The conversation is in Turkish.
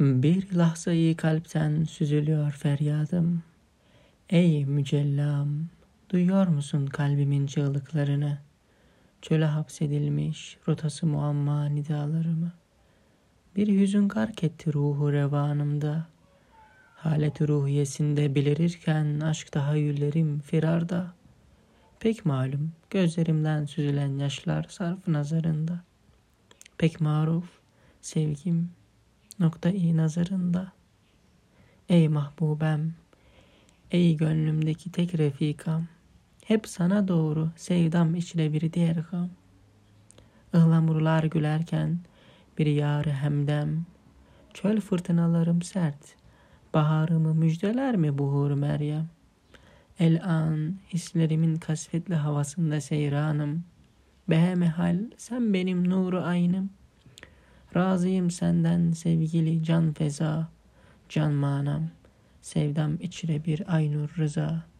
Bir lahzayı kalpten süzülüyor feryadım. Ey mücellam, duyuyor musun kalbimin çığlıklarını? Çöle hapsedilmiş rotası muamma nidalarımı. Bir hüzün gark etti ruhu revanımda. Halet ruhiyesinde belirirken aşk tahayyüllerim firarda. Pek malum gözlerimden süzülen yaşlar sarf nazarında. Pek maruf sevgim nokta-i nazarında. Ey mahbubem, ey gönlümdeki tek refikam, hep sana doğru sevdam içre bir diğer gam. Ihlamurlar gülerken bir yarı hemdem, çöl fırtınalarım sert, baharımı müjdeler mi buhur Meryem? El an hislerimin kasvetli havasında seyranım, behemehal sen benim nuru aynım. Razıyım senden sevgili can feza, can manam, sevdam içre bir aynur rıza.''